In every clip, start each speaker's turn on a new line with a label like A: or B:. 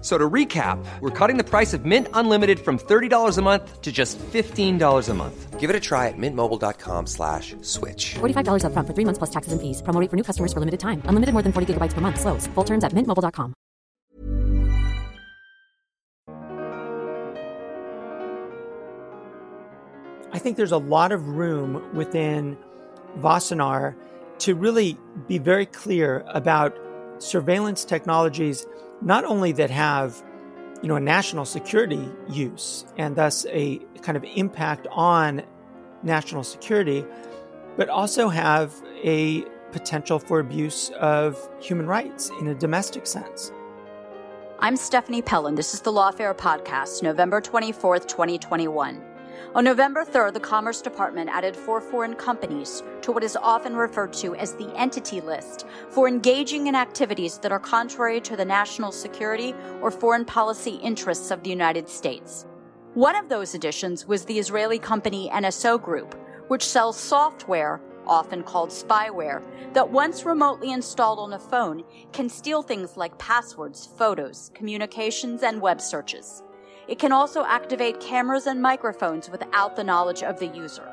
A: F- So to recap, we're cutting the price of Mint Unlimited from $30 a month to just $15 a month. Give it a try at mintmobile.com slash switch.
B: $45 upfront for three months plus taxes and fees. Promo rate for new customers for limited time. Unlimited more than 40 gigabytes per month. Slows. Full terms at mintmobile.com.
C: I think there's a lot of room within Wassenaar to really be very clear about surveillance technologies, not only that have you know a national security use and thus a kind of impact on national security, but also have a potential for abuse of human rights in a domestic sense.
D: I'm Stephanie Pellin. This is the Lawfare Podcast, November 24th, 2021. On November 3rd, the Commerce Department added four foreign companies to what is often referred to as the Entity List for engaging in activities that are contrary to the national security or foreign policy interests of the United States. One of those additions was the Israeli company NSO Group, which sells software, often called spyware, that once remotely installed on a phone can steal things like passwords, photos, communications, and web searches. It can also activate cameras and microphones without the knowledge of the user.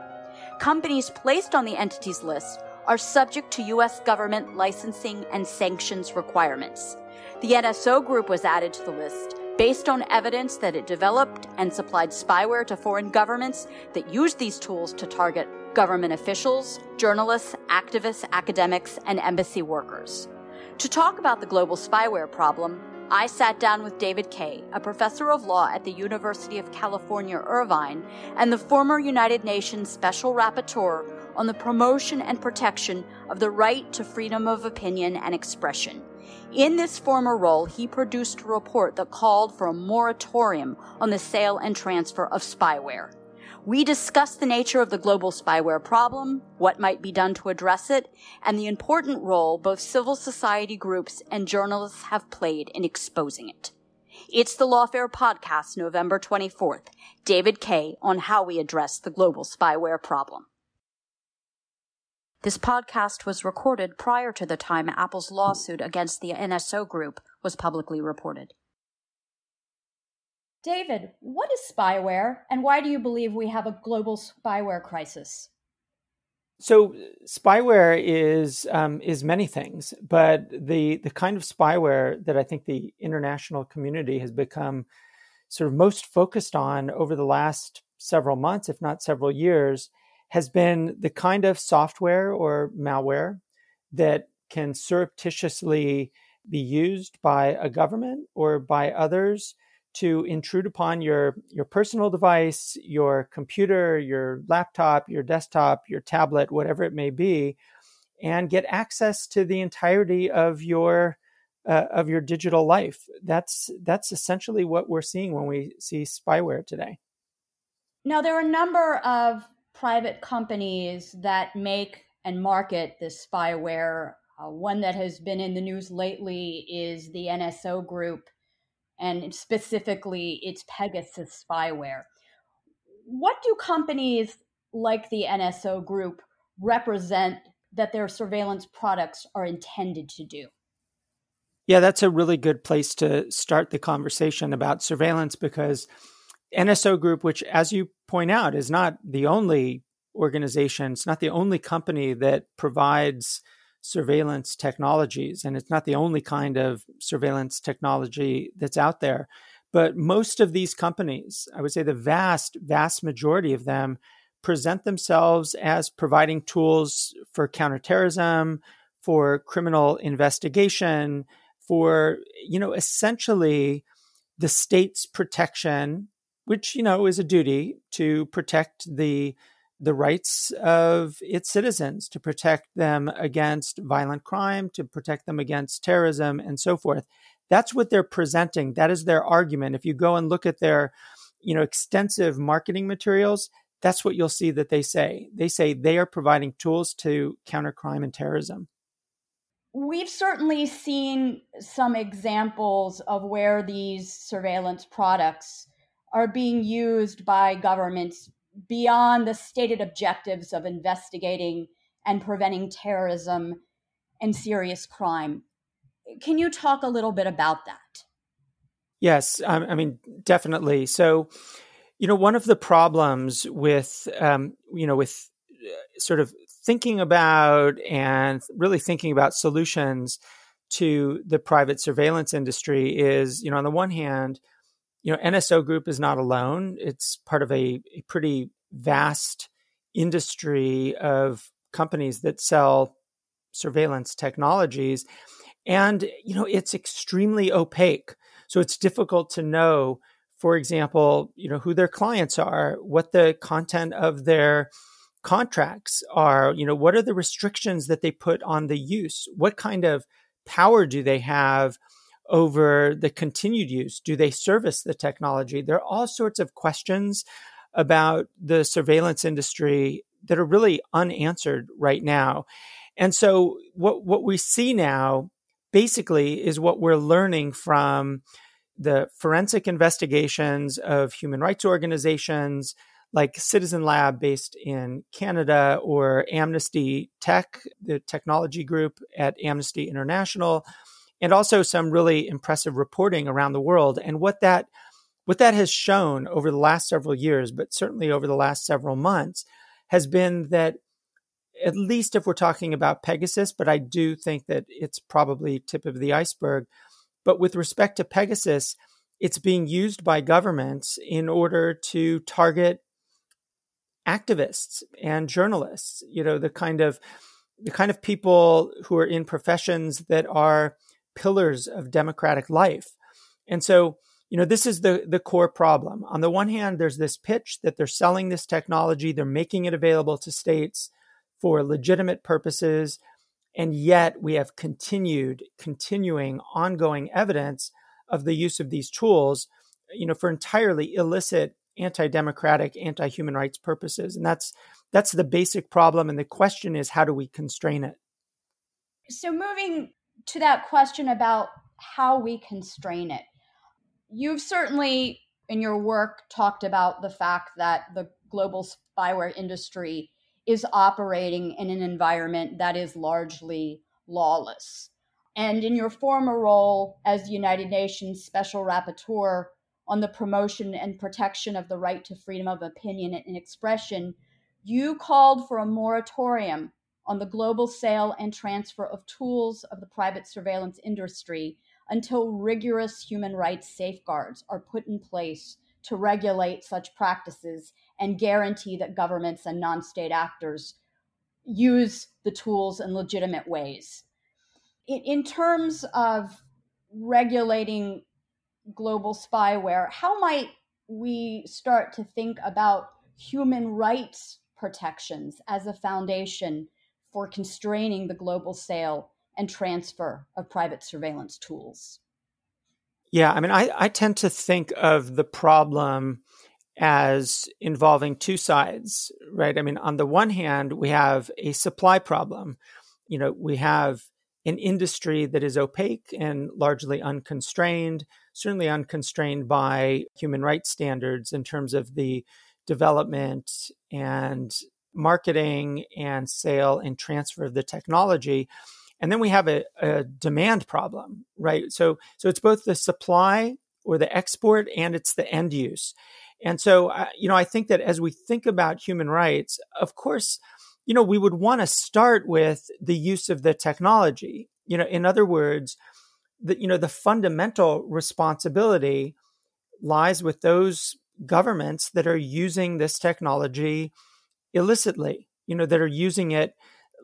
D: Companies placed on the entities list are subject to U.S. government licensing and sanctions requirements. The NSO group was added to the list based on evidence that it developed and supplied spyware to foreign governments that used these tools to target government officials, journalists, activists, academics, and embassy workers. To talk about the global spyware problem, I sat down with David Kaye, a professor of law at the University of California, Irvine, and the former United Nations Special Rapporteur on the promotion and protection of the right to freedom of opinion and expression. In this former role, he produced a report that called for a moratorium on the sale and transfer of spyware. We discuss the nature of the global spyware problem, what might be done to address it, and the important role both civil society groups and journalists have played in exposing it. It's the Lawfare Podcast, November 24th. David Kaye on how we address the global spyware problem. This podcast was recorded prior to the time Apple's lawsuit against the NSO group was publicly reported. David, what is spyware and why do you believe we have a global spyware crisis?
C: So spyware is um, is many things, but the the kind of spyware that I think the international community has become sort of most focused on over the last several months, if not several years, has been the kind of software or malware that can surreptitiously be used by a government or by others to intrude upon your your personal device, your computer, your laptop, your desktop, your tablet, whatever it may be, and get access to the entirety of your uh, of your digital life. That's that's essentially what we're seeing when we see spyware today.
D: Now there are a number of private companies that make and market this spyware. Uh, one that has been in the news lately is the NSO Group and specifically its Pegasus spyware. What do companies like the NSO group represent that their surveillance products are intended to do?
C: Yeah, that's a really good place to start the conversation about surveillance because NSO Group, which, as you point out, is not the only organization, it's not the only company that provides surveillance technologies. And it's not the only kind of surveillance technology that's out there. But most of these companies, I would say the vast, vast majority of them, present themselves as providing tools for counterterrorism, for criminal investigation, for, you know, essentially the state's protection, which, you know, is a duty to protect the the rights of its citizens, to protect them against violent crime, to protect them against terrorism, and so forth. That's what they're presenting. That is their argument. If you go and look at their, you know, extensive marketing materials, that's what you'll see that they say. They say they are providing tools to counter crime and terrorism.
D: We've certainly seen some examples of where these surveillance products are being used by governments beyond the stated objectives of investigating and preventing terrorism and serious crime. Can you talk a little bit about that?
C: Yes, I mean, definitely. So, you know, one of the problems with, um, you know, with uh, sort of thinking about and really thinking about solutions to the private surveillance industry is, you know, on the one hand, you know, NSO Group is not alone. It's part of a, a pretty vast industry of companies that sell surveillance technologies. And, you know, it's extremely opaque. So it's difficult to know, for example, you know, who their clients are, what the content of their contracts are, you know, what are the restrictions that they put on the use? What kind of power do they have over the continued use? Do they service the technology? There are all sorts of questions about the surveillance industry that are really unanswered right now. And so what what we see now basically is what we're learning from the forensic investigations of human rights organizations like Citizen Lab based in Canada or Amnesty Tech, the technology group at Amnesty International, and also some really impressive reporting around the world. And what that what that has shown over the last several years, but certainly over the last several months, has been that at least if we're talking about Pegasus, but I do think that it's probably tip of the iceberg. But with respect to Pegasus, it's being used by governments in order to target activists and journalists, you know, the kind of the kind of people who are in professions that are pillars of democratic life. And so you know this is the the core problem. On the one hand there's this pitch that they're selling this technology they're making it available to states for legitimate purposes and yet we have continued continuing ongoing evidence of the use of these tools you know for entirely illicit anti-democratic anti-human rights purposes. And that's that's the basic problem and the question is how do we constrain it?
D: So moving to that question about how we constrain it You've certainly, in your work, talked about the fact that the global spyware industry is operating in an environment that is largely lawless. And in your former role as United Nations Special Rapporteur on the promotion and protection of the right to freedom of opinion and expression, you called for a moratorium on the global sale and transfer of tools of the private surveillance industry until rigorous human rights safeguards are put in place to regulate such practices and guarantee that governments and non state actors use the tools in legitimate ways. In, in, terms of regulating global spyware, how might we start to think about human rights protections as a foundation for constraining the global sale and transfer of private surveillance tools.
C: Yeah, I mean, I, I tend to think of the problem as involving two sides, right? I mean, on the one hand, we have a supply problem. You know, we have an industry that is opaque and largely unconstrained, certainly unconstrained by human rights standards in terms of the development and marketing and sale and transfer of the technology. And then we have a, a demand problem right? So so it's both the supply or the export and it's the end use. And so uh, you know i think that as we think about human rights of course you know we would want to start with the use of the technology. You know in other words the you know the fundamental responsibility lies with those governments that are using this technology illicitly you know that are using it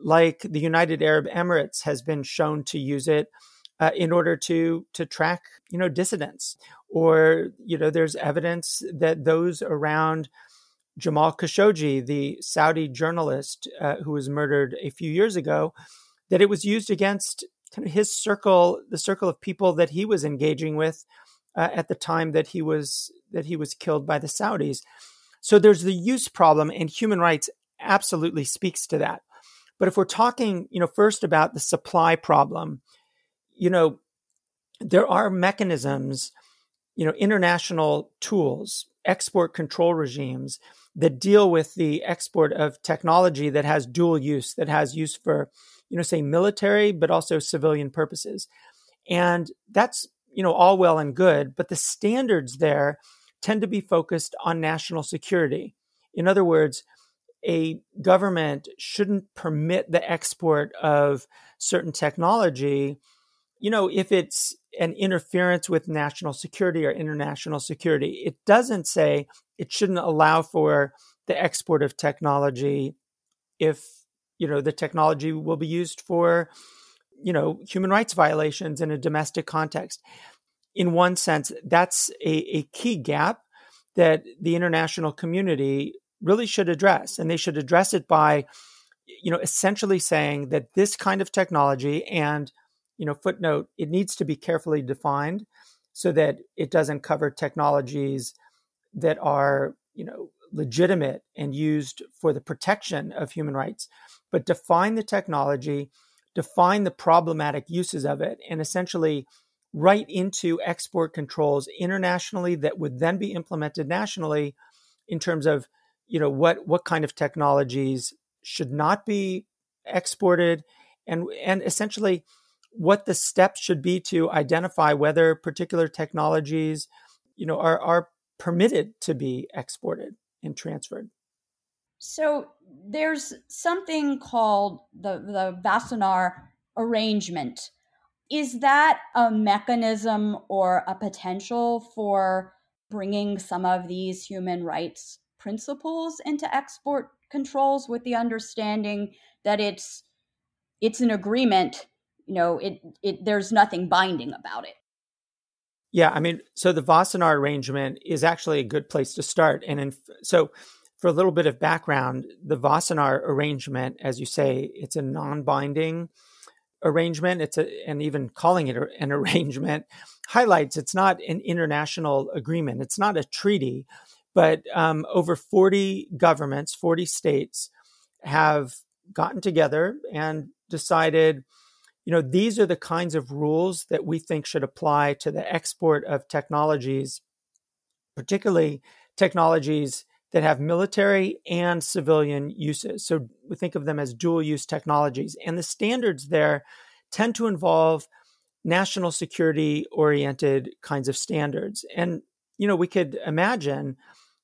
C: like the United Arab Emirates has been shown to use it uh, in order to to track you know dissidents or you know there's evidence that those around Jamal Khashoggi, the Saudi journalist uh, who was murdered a few years ago, that it was used against kind of his circle, the circle of people that he was engaging with uh, at the time that he was that he was killed by the Saudis. So there's the use problem, and human rights absolutely speaks to that. But if we're talking, you know, first about the supply problem, you know, there are mechanisms, you know, international tools, export control regimes that deal with the export of technology that has dual use, that has use for, you know, say military, but also civilian purposes. And that's, you know, all well and good, but the standards there tend to be focused on national security. In other words, a government shouldn't permit the export of certain technology, you know, if it's an interference with national security or international security. It doesn't say it shouldn't allow for the export of technology if, you know, the technology will be used for, you know, human rights violations in a domestic context. In one sense, that's a, a key gap that the international community really should address. And they should address it by, you know, essentially saying that this kind of technology and, you know, footnote, it needs to be carefully defined so that it doesn't cover technologies that are, you know, legitimate and used for the protection of human rights, but define the technology, define the problematic uses of it, and essentially write into export controls internationally that would then be implemented nationally in terms of you know what what kind of technologies should not be exported and and essentially what the steps should be to identify whether particular technologies you know are are permitted to be exported and transferred.
D: So there's something called the the Wassenaar arrangement is that a mechanism or a potential for bringing some of these human rights principles into export controls with the understanding that it's it's an agreement you know it it there's nothing binding about it?
C: Yeah i mean so the Wassenaar arrangement is actually a good place to start. And in, so for a little bit of background the Wassenaar arrangement as you say it's a non-binding arrangement it's a and even calling it an arrangement highlights it's not an international agreement it's not a treaty but um, over 40 governments, 40 states have gotten together and decided, you know, these are the kinds of rules that we think should apply to the export of technologies, particularly technologies that have military and civilian uses. So we think of them as dual use technologies. And the standards there tend to involve national security oriented kinds of standards. And, you know, we could imagine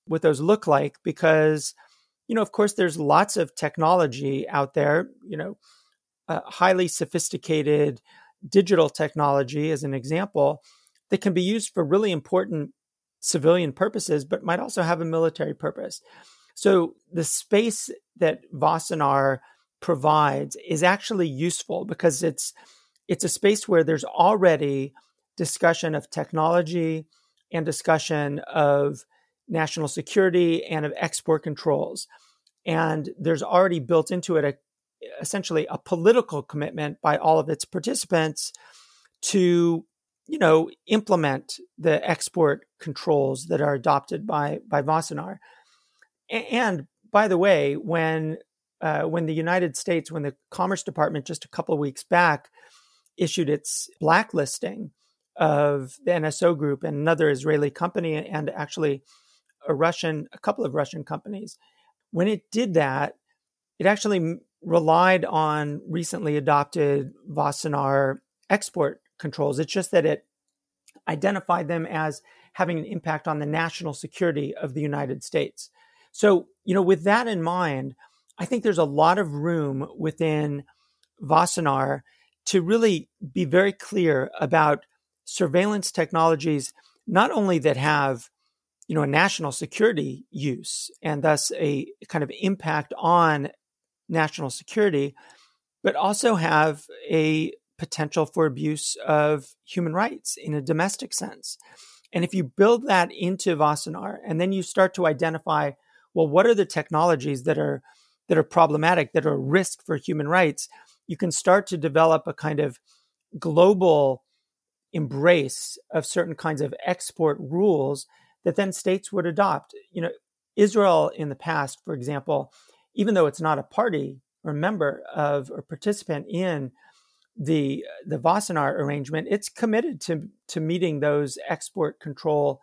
C: what those look like because you know of course there's lots of technology out there you know uh, highly sophisticated digital technology as an example that can be used for really important civilian purposes but might also have a military purpose so the space that Wassenaar provides is actually useful because it's it's a space where there's already discussion of technology and discussion of national security and of export controls. And there's already built into it a, essentially a political commitment by all of its participants to, you know, implement the export controls that are adopted by by Wassenaar. And by the way, when uh, when the United States, when the Commerce Department just a couple of weeks back issued its blacklisting of the NSO group and another Israeli company, and actually a Russian, a couple of Russian companies. When it did that, it actually relied on recently adopted Wassenaar export controls. It's just that it identified them as having an impact on the national security of the United States. So, you know, with that in mind, I think there's a lot of room within Wassenaar to really be very clear about surveillance technologies, not only that have you know, a national security use and thus a kind of impact on national security, but also have a potential for abuse of human rights in a domestic sense. And if you build that into Wassenaar and then you start to identify, well, what are the technologies that are that are problematic, that are a risk for human rights, you can start to develop a kind of global embrace of certain kinds of export rules that then states would adopt. You know, Israel in the past, for example, even though it's not a party or member of or participant in the the Wassenaar arrangement, it's committed to to meeting those export control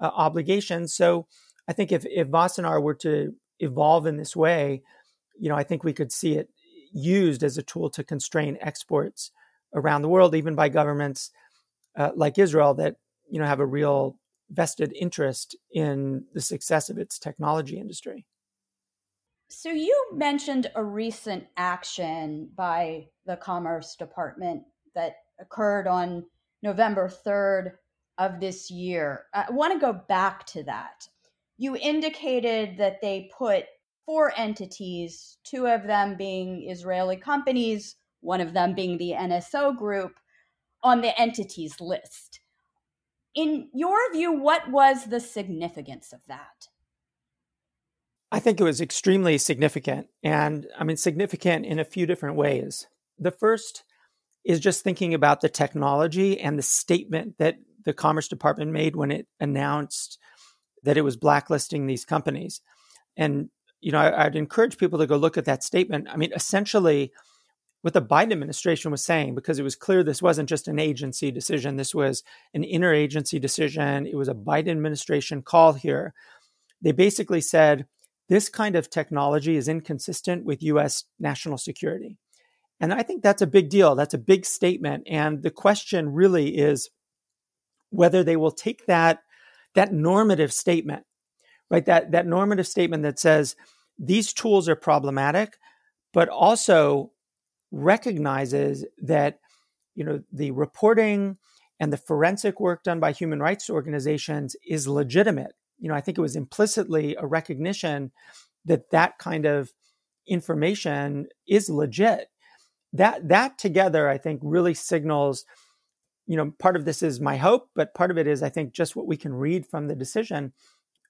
C: uh, obligations. So I think if if Wassenaar were to evolve in this way, you know, I think we could see it used as a tool to constrain exports around the world, even by governments uh, like Israel that you know have a real vested interest in the success of its technology industry.
D: So you mentioned a recent action by the Commerce Department that occurred on November 3rd of this year. I want to go back to that. You indicated that they put four entities, two of them being Israeli companies, one of them being the NSO group, on the entities list. In your view, what was the significance of that?
C: I think it was extremely significant. And I mean, significant in a few different ways. The first is just thinking about the technology and the statement that the Commerce Department made when it announced that it was blacklisting these companies. And, you know, I, would encourage people to go look at that statement. I mean, essentially, what the Biden administration was saying, because it was clear this wasn't just an agency decision, this was an interagency decision. It was a Biden administration call here. They basically said, this kind of technology is inconsistent with US national security. And I think that's a big deal. That's a big statement. And the question really is whether they will take that, that normative statement, right? That, that normative statement that says these tools are problematic, but also recognizes that, you know, the reporting and the forensic work done by human rights organizations is legitimate you know, I think it was implicitly a recognition that that kind of information is legit. That that together, I think, really signals. You know, part of this is my hope, but part of it is, I think, just what we can read from the decision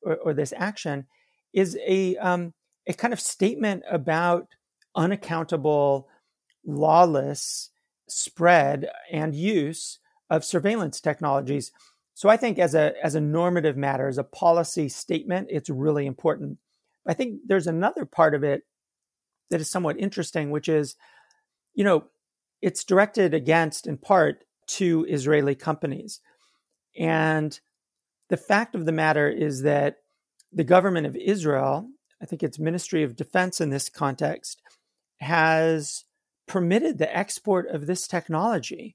C: or, or this action is a um, a kind of statement about unaccountable, lawless spread and use of surveillance technologies so I think as a as a normative matter, as a policy statement, it's really important. I think there's another part of it that is somewhat interesting, which is, you know, it's directed against in part to Israeli companies. And the fact of the matter is that the government of Israel, I think its Ministry of Defense in this context, has permitted the export of this technology.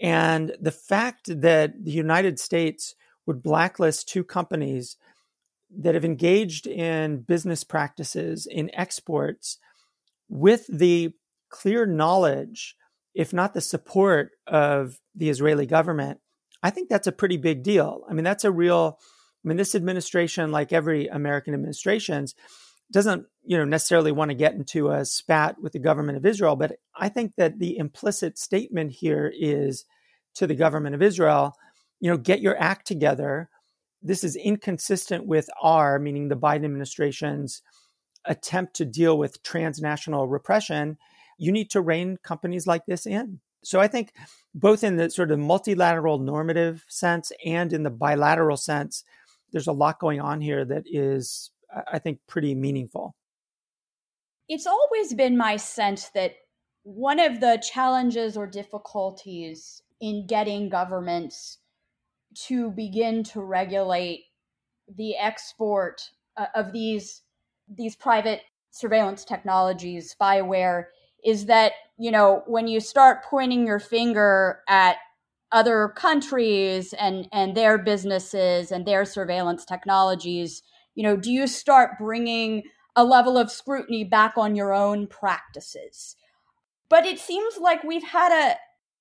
C: And the fact that the United States would blacklist two companies that have engaged in business practices in exports with the clear knowledge, if not the support of the Israeli government, I think that's a pretty big deal. I mean, that's a real, I mean, this administration, like every American administrations, doesn't you know necessarily want to get into a spat with the government of Israel, but I think that the implicit statement here is to the government of Israel, you know, get your act together. This is inconsistent with our, meaning the Biden administration's attempt to deal with transnational repression. You need to rein companies like this in. So I think both in the sort of multilateral normative sense and in the bilateral sense, there's a lot going on here that is I think, pretty meaningful.
D: It's always been my sense that one of the challenges or difficulties in getting governments to begin to regulate the export uh, of these these private surveillance technologies spyware is that you know when you start pointing your finger at other countries and and their businesses and their surveillance technologies you know, do you start bringing a level of scrutiny back on your own practices? But it seems like we've had a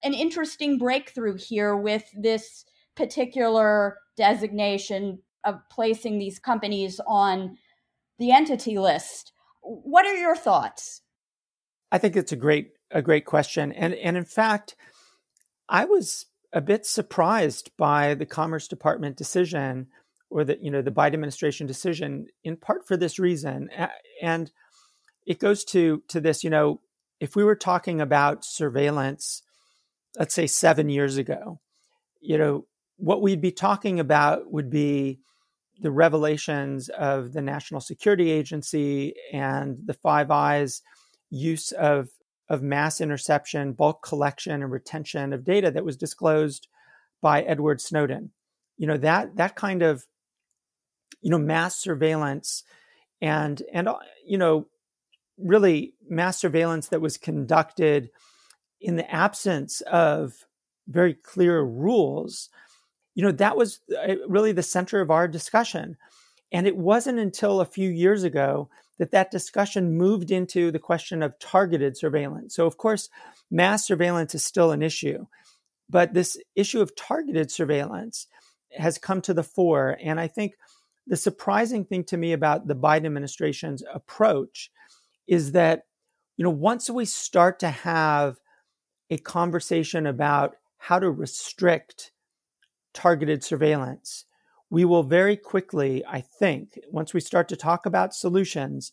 D: an interesting breakthrough here with this particular designation of placing these companies on the entity list. What are your thoughts?
C: I think it's a great a great question. And, and in fact, I was a bit surprised by the Commerce Department decision or the, you know, the Biden administration decision in part for this reason. And it goes to, to this, you know, if we were talking about surveillance, let's say seven years ago, you know, what we'd be talking about would be the revelations of the National Security Agency and the Five Eyes use of of mass interception, bulk collection, and retention of data that was disclosed by Edward Snowden. You know that that kind of you know mass surveillance and and uh, you know really mass surveillance that was conducted in the absence of very clear rules you know, that was uh, really the center of our discussion. And it wasn't until a few years ago that that discussion moved into the question of targeted surveillance. So, of course, mass surveillance is still an issue, but this issue of targeted surveillance has come to the fore. And I think the surprising thing to me about the Biden administration's approach is that, you know, once we start to have a conversation about how to restrict targeted surveillance, we will very quickly, I think, once we start to talk about solutions,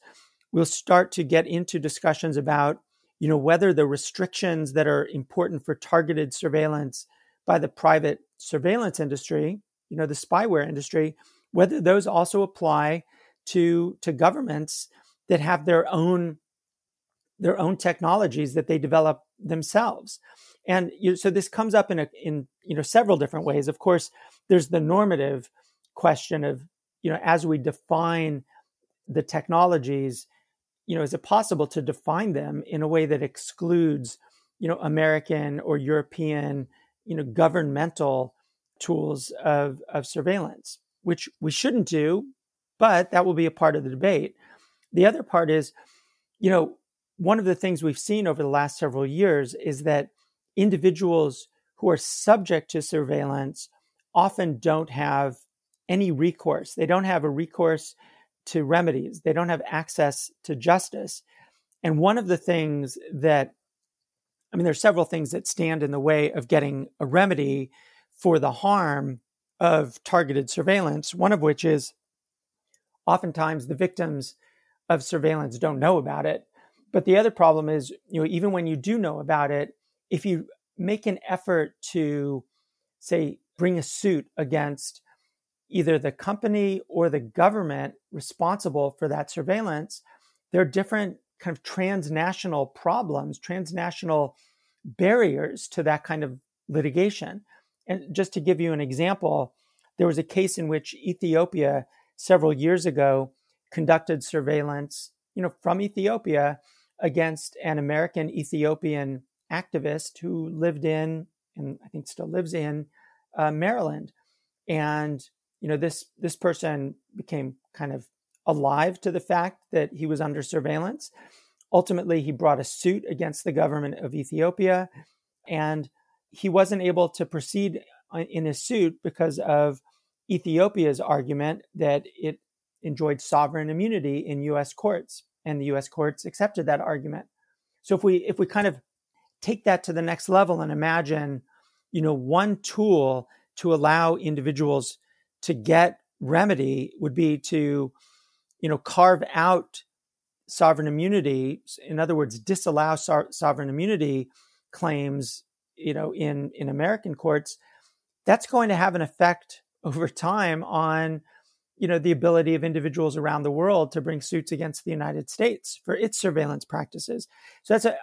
C: we'll start to get into discussions about, you know, whether the restrictions that are important for targeted surveillance by the private surveillance industry, you know, the spyware industry, whether those also apply to to governments that have their own their own technologies that they develop themselves. And you, so this comes up in a, in you know several different ways. Of course, there's the normative question of you know as we define the technologies, you know, is it possible to define them in a way that excludes you know American or European you know governmental tools of of surveillance, which we shouldn't do, but that will be a part of the debate. The other part is, you know, one of the things we've seen over the last several years is that individuals who are subject to surveillance often don't have any recourse. They don't have a recourse to remedies, they don't have access to justice. And one of the things that, I mean, there are several things that stand in the way of getting a remedy for the harm of targeted surveillance, one of which is oftentimes the victims of surveillance don't know about it. But the other problem is, you know, even when you do know about it, if you make an effort to, say, bring a suit against either the company or the government responsible for that surveillance, there are different kind of transnational problems, transnational barriers to that kind of litigation. And just to give you an example, there was a case in which Ethiopia several years ago conducted surveillance, you know, from Ethiopia against an American Ethiopian activist who lived in and I think still lives in uh, Maryland, and you know this this person became kind of alive to the fact that he was under surveillance. Ultimately, he brought a suit against the government of Ethiopia, and he wasn't able to proceed uh, in his suit because of Ethiopia's argument that it enjoyed sovereign immunity in U.S. courts, and the U.S. courts accepted that argument. So if we if we kind of take that to the next level and imagine, you know, one tool to allow individuals to get remedy would be to, you know, carve out sovereign immunity. In other words, disallow so- sovereign immunity claims, you know, in in American courts. That's going to have an effect over time on you know the ability of individuals around the world to bring suits against the United States for its surveillance practices. So that's a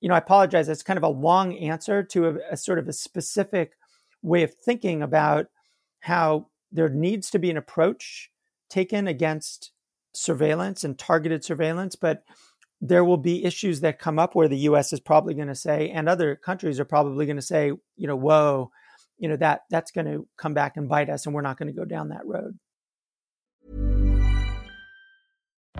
C: you know, I apologize. that's kind of a long answer to a, a sort of a specific way of thinking about how there needs to be an approach taken against surveillance and targeted surveillance, but there will be issues that come up where the US is probably going to say, and other countries are probably going to say, you know, whoa, you know, that that's going to come back and bite us, and we're not going to go down that road.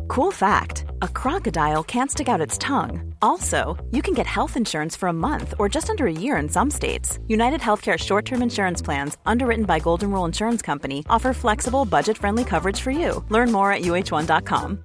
E: Cool fact a crocodile can't stick out its tongue. Also, you can get health insurance for a month or just under a year in some states. United Healthcare short term insurance plans, underwritten by Golden Rule Insurance Company, offer flexible, budget friendly coverage for you. Learn more at uh1.com.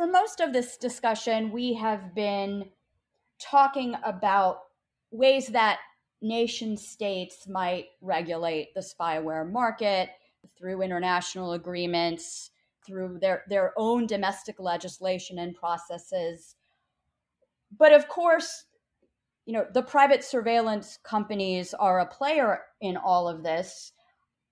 D: For most of this discussion, we have been talking about ways that nation states might regulate the spyware market through international agreements, through their, their own domestic legislation and processes. But of course, you know, the private surveillance companies are a player in all of this.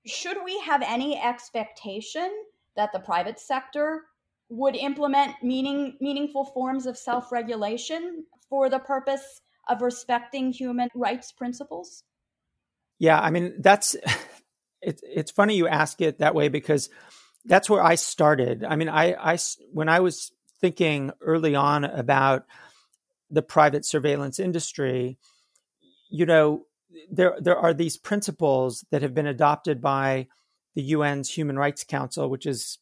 D: Should we have any expectation that the private sector would implement meaning, meaningful forms of self regulation for the purpose of respecting human rights principles?
C: Yeah, I mean that's it's it's funny you ask it that way because that's where I started. I mean, I I when I was thinking early on about the private surveillance industry, you know, there there are these principles that have been adopted by the UN's Human Rights Council, which is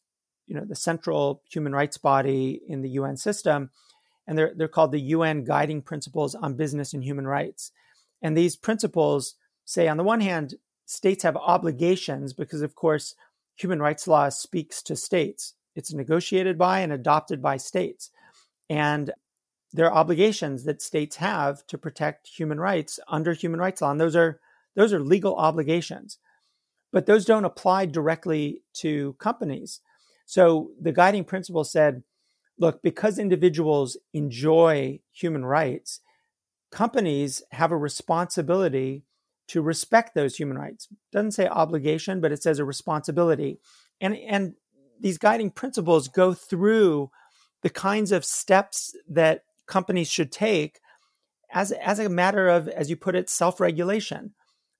C: you know the central human rights body in the UN system, and they're they're called the UN Guiding Principles on Business and Human Rights. And these principles say, on the one hand, states have obligations because, of course, human rights law speaks to states. It's negotiated by and adopted by states, and there are obligations that states have to protect human rights under human rights law, and those are those are legal obligations. But those don't apply directly to companies. So the guiding principle said look, because individuals enjoy human rights, companies have a responsibility to respect those human rights. It doesn't say obligation, but it says a responsibility. And and these guiding principles go through the kinds of steps that companies should take as as a matter of as you put it self-regulation.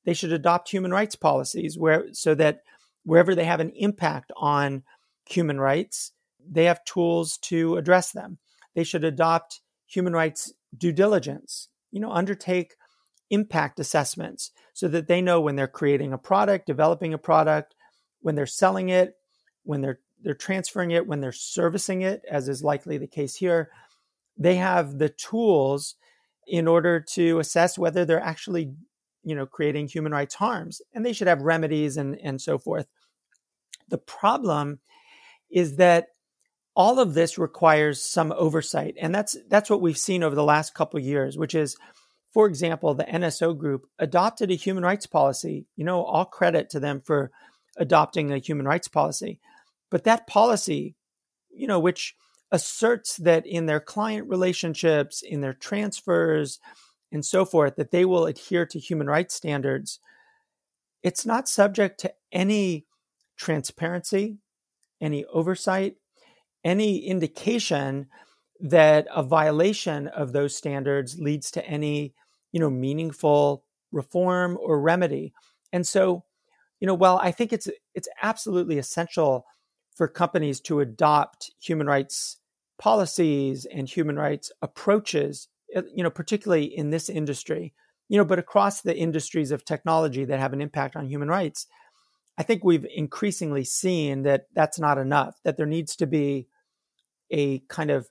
C: They should adopt human rights policies where so that wherever they have an impact on human rights, they have tools to address them. They should adopt human rights due diligence, you know, undertake impact assessments so that they know when they're creating a product, developing a product, when they're selling it, when they're they're transferring it, when they're servicing it, as is likely the case here, they have the tools in order to assess whether they're actually, you know, creating human rights harms. And they should have remedies and, and so forth. The problem is that all of this requires some oversight and that's that's what we've seen over the last couple years which is for example the NSO group adopted a human rights policy you know all credit to them for adopting a human rights policy but that policy you know which asserts that in their client relationships in their transfers and so forth that they will adhere to human rights standards it's not subject to any transparency any oversight any indication that a violation of those standards leads to any you know meaningful reform or remedy. And so you know while i think it's it's absolutely essential for companies to adopt human rights policies and human rights approaches uh, you know particularly in this industry you know but across the industries of technology that have an impact on human rights I think we've increasingly seen that that's not enough, that there needs to be a kind of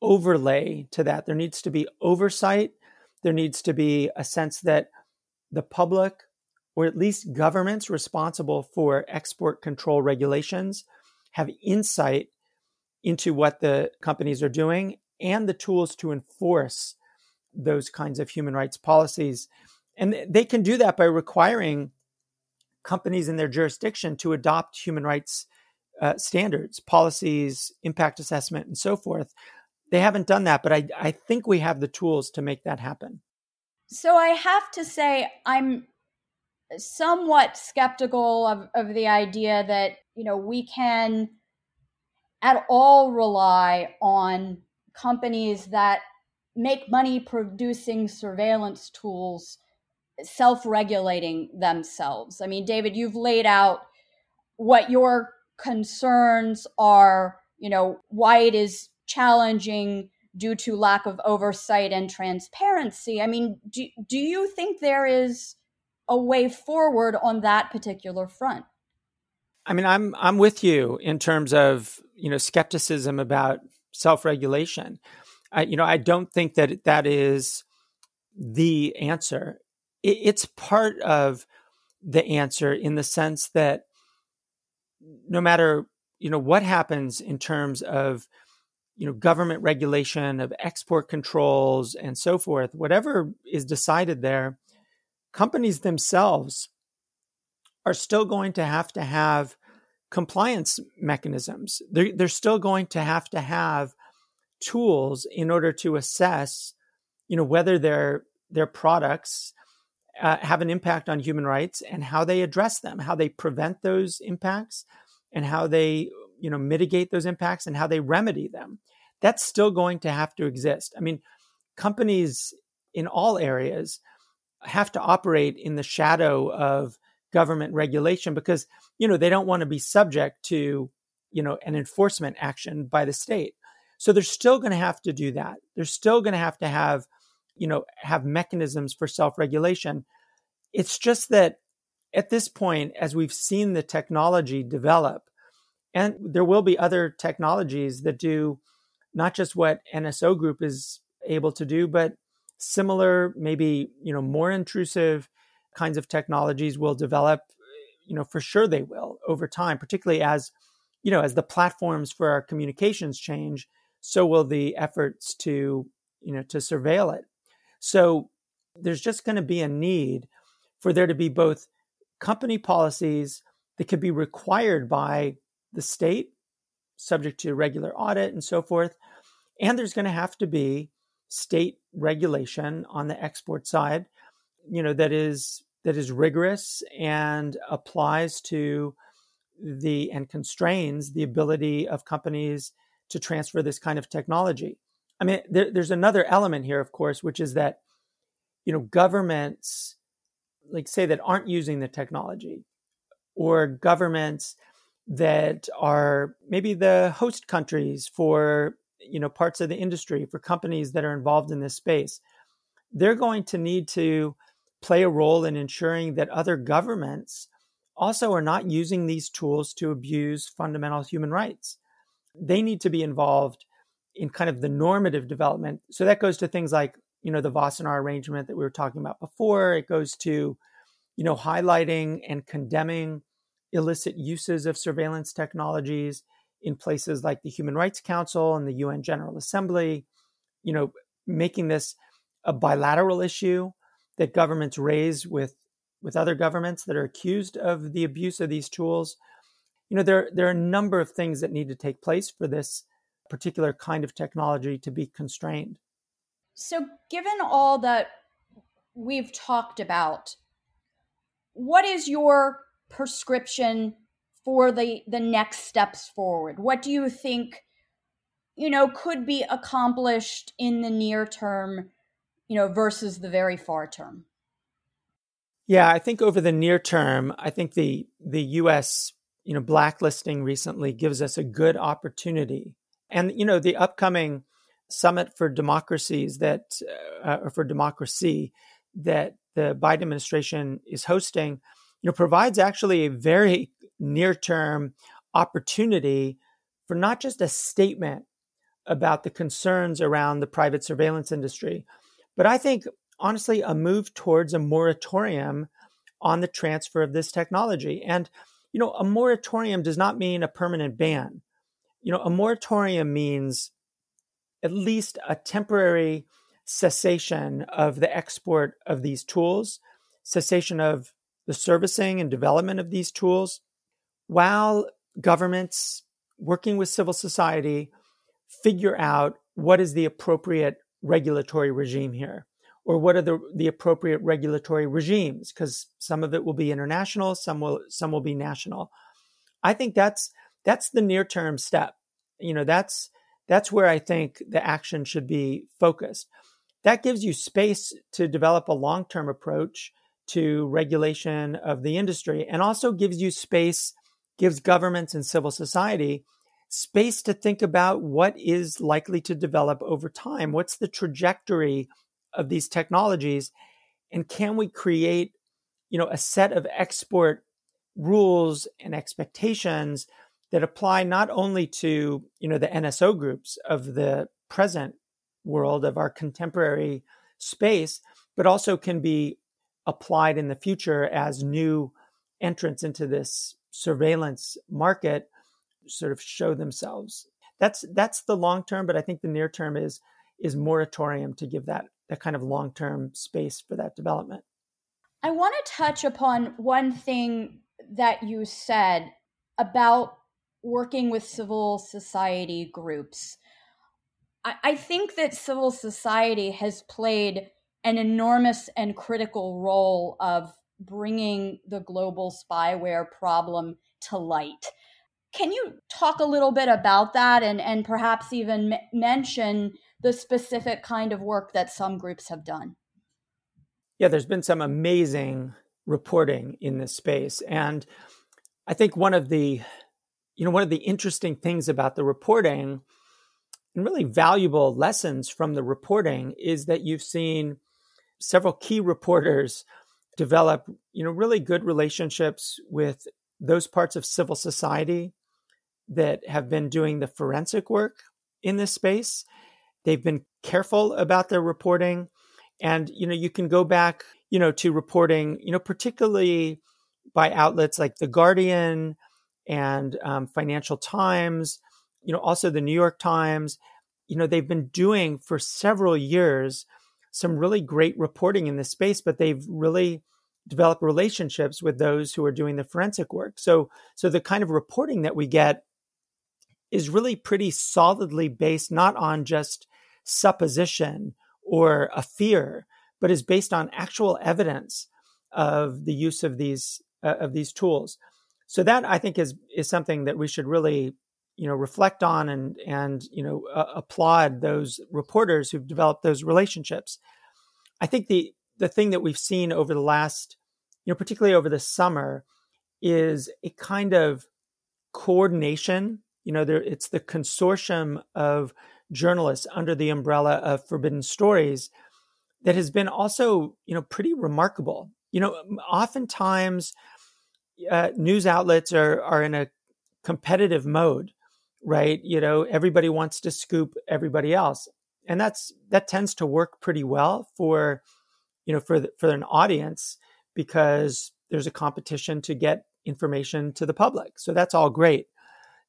C: overlay to that. There needs to be oversight. There needs to be a sense that the public, or at least governments responsible for export control regulations, have insight into what the companies are doing and the tools to enforce those kinds of human rights policies. And they can do that by requiring companies in their jurisdiction to adopt human rights uh, standards, policies, impact assessment, and so forth. They haven't done that, but I, I think we have the tools to make that happen.
D: So I have to say, I'm somewhat skeptical of, of the idea that, you know, we can at all rely on companies that make money producing surveillance tools self regulating themselves. I mean, David, you've laid out what your concerns are, you know, why it is challenging due to lack of oversight and transparency. I mean, do, do you think there is a way forward on that particular front?
C: I mean, I'm I'm with you in terms of you know skepticism about self-regulation. I, you know, I don't think that that is the answer. It, it's part of the answer in the sense that no matter you know what happens in terms of you know government regulation of export controls and so forth whatever is decided there companies themselves are still going to have to have compliance mechanisms. They're, they're still going to have to have tools in order to assess you know whether their their products uh, have an impact on human rights and how they address them how they prevent those impacts and how they you know mitigate those impacts and how they remedy them. That's still going to have to exist. I mean companies in all areas have to operate in the shadow of government regulation because you know they don't want to be subject to you know an enforcement action by the state. So they're still going to have to do that. They're still going to have to have you know have mechanisms for self-regulation it's just that at this point, as we've seen the technology develop, and there will be other technologies that do not just what NSO Group is able to do, but similar, maybe you know more intrusive kinds of technologies will develop. You know, for sure they will over time, particularly as you know as the platforms for our communications change. So will the efforts to you know to surveil it. So there's just going to be a need for there to be both company policies that could be required by the state, subject to regular audit and so forth. And there's going to have to be state regulation on the export side, you know, that is that is rigorous and applies to the and constrains the ability of companies to transfer this kind of technology. I mean, there, there's another element here, of course, which is that you know governments like say that aren't using the technology or governments that are maybe the host countries for you know parts of the industry for companies that are involved in this space they're going to need to play a role in ensuring that other governments also are not using these tools to abuse fundamental human rights. They need to be involved in kind of the normative development so that goes to things like you know the Wassenaar arrangement that we were talking about before. It goes to, you know, highlighting and condemning illicit uses of surveillance technologies in places like the Human Rights Council and the UN General Assembly. You know, making this a bilateral issue that governments raise with with other governments that are accused of the abuse of these tools. You know, there there are a number of things that need to take place for this particular kind of technology to be constrained.
D: So, given all that we've talked about, what is your prescription for the the next steps forward? What do you think you know could be accomplished in the near term, you know, versus the very far term?
C: Yeah, I think over the near term, I think the the US, you know, blacklisting recently gives us a good opportunity. And you know, the upcoming summit for democracies that, uh, or for democracy that the Biden administration is hosting, you know, provides actually a very near-term opportunity for not just a statement about the concerns around the private surveillance industry, but I think honestly a move towards a moratorium on the transfer of this technology. And you know, a moratorium does not mean a permanent ban. You know, a moratorium means at least a temporary cessation of the export of these tools, cessation of the servicing and development of these tools, while governments working with civil society figure out what is the appropriate regulatory regime here or what are the, the appropriate regulatory regimes because some of it will be international some will some will be national. I think that's that's the near term step you know that's that's where I think the action should be focused. That gives you space to develop a long term approach to regulation of the industry and also gives you space gives governments and civil society space to think about what is likely to develop over time. What's the trajectory of these technologies? And can we create, you know, a set of export rules and expectations that apply not only to, you know, the NSO groups of the present world of our contemporary space, but also can be applied in the future as new entrants into this surveillance market sort of show themselves. That's that's the long term, but I think the near term is is moratorium to give that that kind of long term space for that development.
D: I want to touch upon one thing that you said about working with civil society groups. I, I think that civil society has played an enormous and critical role of bringing the global spyware problem to light. Can you talk a little bit about that and, and perhaps even m- mention the specific kind of work that some groups have done?
C: Yeah, there's been some amazing reporting in this space. And I think one of the, you know, one of the interesting things about the reporting and really valuable lessons from the reporting is that you've seen several key reporters develop, you know, really good relationships with those parts of civil society that have been doing the forensic work in this space. They've been careful about their reporting. And, you know, you can go back, you know, to reporting, you know, particularly by outlets like The Guardian and um, Financial Times, you know, also the New York Times. You know, they've been doing for several years some really great reporting in this space, but they've really developed relationships with those who are doing the forensic work. So, so the kind of reporting that we get is really pretty solidly based not on just supposition or a fear, but is based on actual evidence of the use of these uh, of these tools. So that I think is is something that we should really you know reflect on and and you know uh, applaud those reporters who've developed those relationships. I think the the thing that we've seen over the last you know particularly over the summer is a kind of coordination you know, there, it's the consortium of journalists under the umbrella of Forbidden Stories that has been also, you know, pretty remarkable. You know, oftentimes uh, news outlets are are in a competitive mode, right? You know, everybody wants to scoop everybody else, and that's that tends to work pretty well for, you know, for the, for an audience because there's a competition to get information to the public. So that's all great.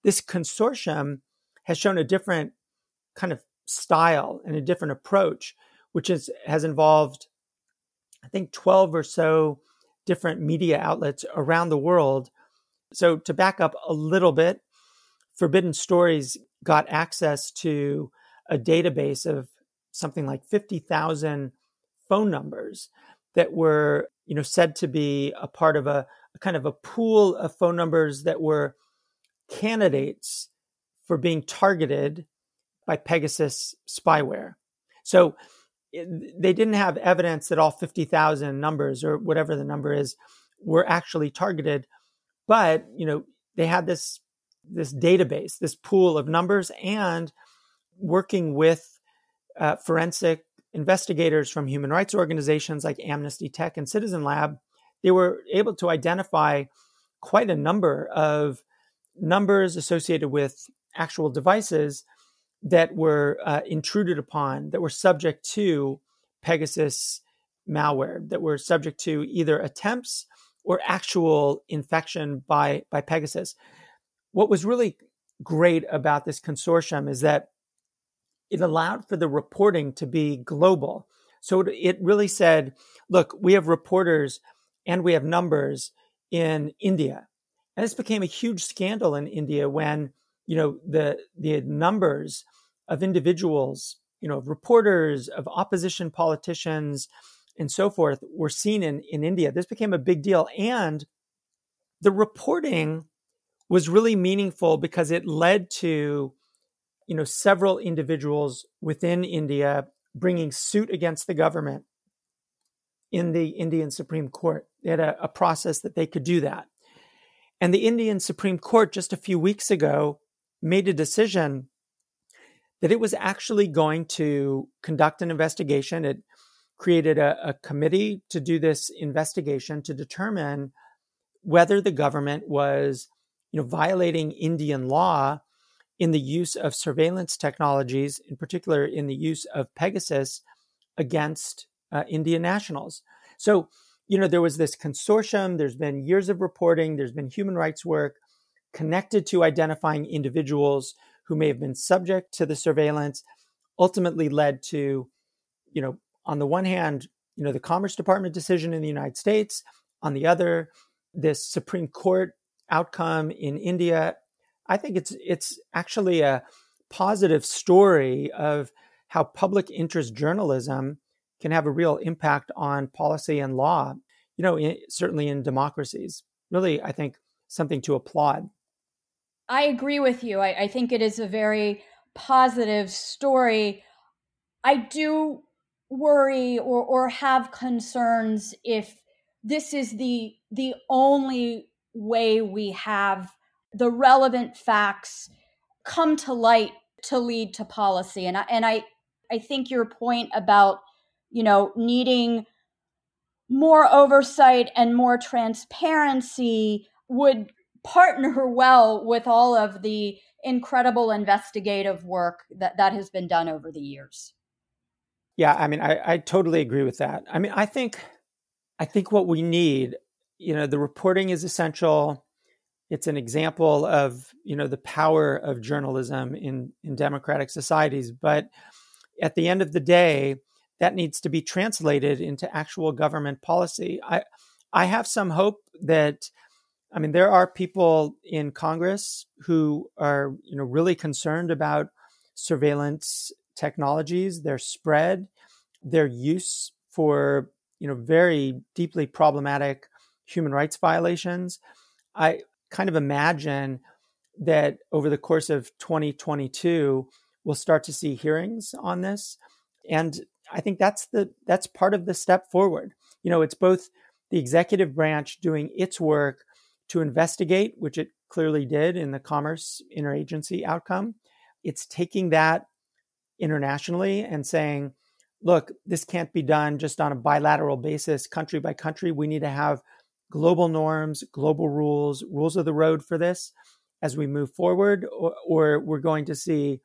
C: This consortium has shown a different kind of style and a different approach, which is, has involved, I think, 12 or so different media outlets around the world. So, to back up a little bit, Forbidden Stories got access to a database of something like 50,000 phone numbers that were, you know, said to be a part of a, a kind of a pool of phone numbers that were candidates for being targeted by Pegasus spyware. So they didn't have evidence that all 50,000 numbers or whatever the number is were actually targeted, but you know they had this this database, this pool of numbers, and working with uh, forensic investigators from human rights organizations like Amnesty Tech and Citizen Lab, they were able to identify quite a number of numbers associated with actual devices that were uh, intruded upon, that were subject to Pegasus malware, that were subject to either attempts or actual infection by, by Pegasus. What was really great about this consortium is that it allowed for the reporting to be global. So it really said, look, we have reporters and we have numbers in India and this became a huge scandal in India when, you know, the, the numbers of individuals, you know, of reporters, of opposition politicians, and so forth were seen in, in India. This became a big deal. And the reporting was really meaningful because it led to, you know, several individuals within India bringing suit against the government in the Indian Supreme Court. They had a, a process that they could do that. And the Indian Supreme Court just a few weeks ago made a decision that it was actually going to conduct an investigation. It created a, a committee to do this investigation to determine whether the government was you know, violating Indian law in the use of surveillance technologies, in particular in the use of Pegasus against uh, Indian nationals. So, you know, there was this consortium, there's been years of reporting, there's been human rights work connected to identifying individuals who may have been subject to the surveillance, ultimately led to, you know, on the one hand, you know, the Commerce Department decision in the United States, on the other, this Supreme Court outcome in India. I think it's it's actually a positive story of how public interest journalism can have a real impact on policy and law. You know, in, certainly in democracies. Really, I think something to applaud.
D: I agree with you. I, I think it is a very positive story. I do worry or, or have concerns if this is the the only way we have the relevant facts come to light to lead to policy and I, and I I think your point about you know needing more oversight and more transparency would partner well with all of the incredible investigative work that that has been done over the years.
C: Yeah, I mean, I, I totally agree with that. I mean, I think, I think what we need, you know, the reporting is essential. It's an example of, you know, the power of journalism in in democratic societies. But at the end of the day, that needs to be translated into actual government policy. I, I have some hope that, I mean, there are people in Congress who are, you know, really concerned about surveillance technologies, their spread, their use for you know very deeply problematic human rights violations. I kind of imagine that over the course of 2022 we'll start to see hearings on this and I think that's the that's part of the step forward. You know, it's both the executive branch doing its work to investigate, which it clearly did in the commerce interagency outcome. It's taking that internationally and saying, look, this can't be done just on a bilateral basis, country by country. We need to have global norms, global rules, rules of the road for this as we move forward, or, or we're going to see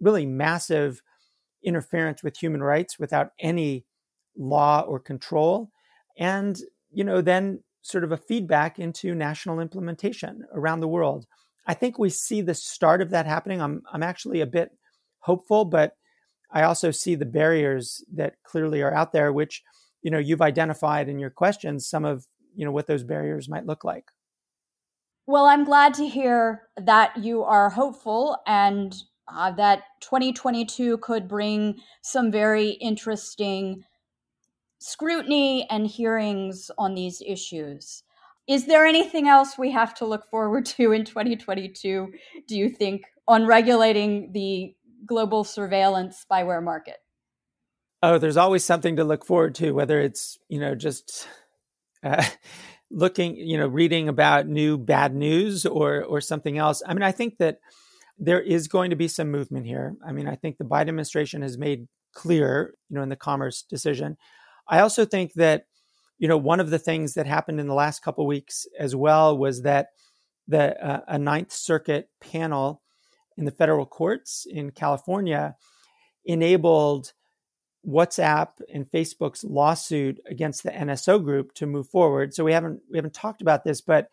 C: really massive interference with human rights without any law or control. And, you know, then sort of a feedback into national implementation around the world. I think we see the start of that happening. I'm, I'm actually a bit hopeful, but I also see the barriers that clearly are out there, which you know you've identified in your questions some of you know what those barriers might look like.
D: Well, I'm glad to hear that you are hopeful and uh, that 2022 could bring some very interesting scrutiny and hearings on these issues. Is there anything else we have to look forward to in 2022, do you think, on regulating the global surveillance spyware market?
C: Oh, there's always something to look forward to, whether it's, you know, just uh, looking, you know, reading about new bad news or or something else. I mean, I think that there is going to be some movement here. I mean, I think the Biden administration has made clear, you know, in the commerce decision. I also think that, you know, one of the things that happened in the last couple weeks as well was that the uh, a Ninth Circuit panel in the federal courts in California enabled WhatsApp and Facebook's lawsuit against the NSO group to move forward. So we haven't we haven't talked about this, but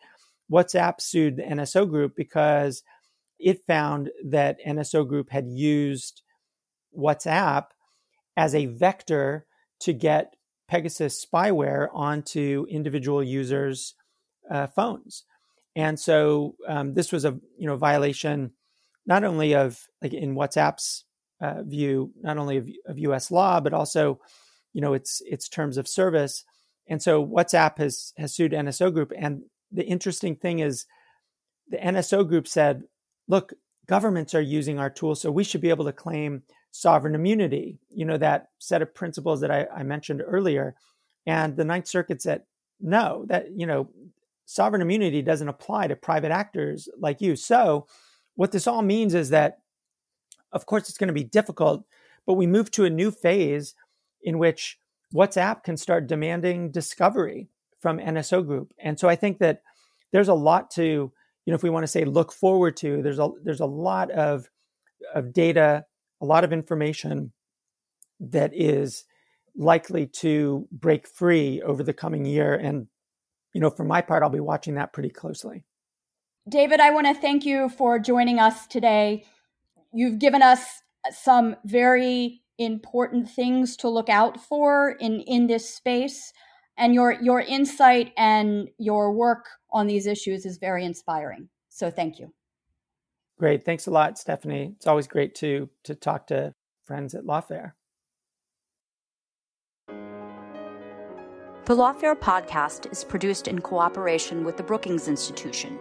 C: WhatsApp sued the NSO group because it found that NSO group had used WhatsApp as a vector to get Pegasus spyware onto individual users' uh, phones, and so um, this was a you know violation not only of like in WhatsApp's uh, view, not only of, of U.S. law, but also, you know, its its terms of service. And so WhatsApp has has sued NSO Group. And the interesting thing is, the NSO Group said, "Look, governments are using our tools, so we should be able to claim sovereign immunity." You know that set of principles that I, I mentioned earlier. And the Ninth Circuit said, "No, that you know." sovereign immunity doesn't apply to private actors like you. So, what this all means is that, of course, it's going to be difficult, but we move to a new phase in which WhatsApp can start demanding discovery from NSO Group. And so I think that there's a lot to, you know, if we want to say look forward to, there's a there's a lot of of data, a lot of information that is likely to break free over the coming year. And, you know, for my part, I'll be watching that pretty closely.
D: David, I want to thank you for joining us today. You've given us some very important things to look out for in, in this space. And your, your insight and your work on these issues is very inspiring. So thank you.
C: Great. Thanks a lot, Stephanie. It's always great to, to talk to friends at Lawfare.
D: The Lawfare podcast is produced in cooperation with the Brookings Institution.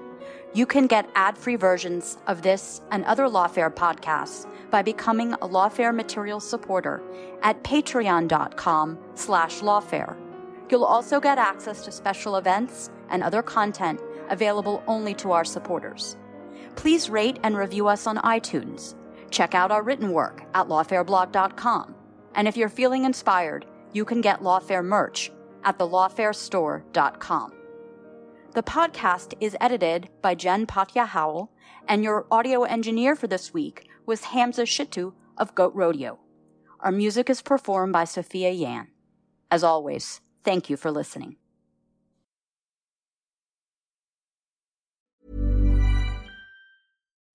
D: You can get ad-free versions of this and other Lawfare podcasts by becoming a Lawfare material supporter at patreon.com slash lawfare. You'll also get access to special events and other content available only to our supporters. Please rate and review us on iTunes. Check out our written work at lawfareblog.com. And if you're feeling inspired, you can get Lawfare merch at thelawfarestore.com. The podcast is edited by Jen Patja Howell, and your audio engineer for this week was Hamza Shittu of Goat Rodeo. Our music is performed by Sophia Yan. As always, thank you for listening.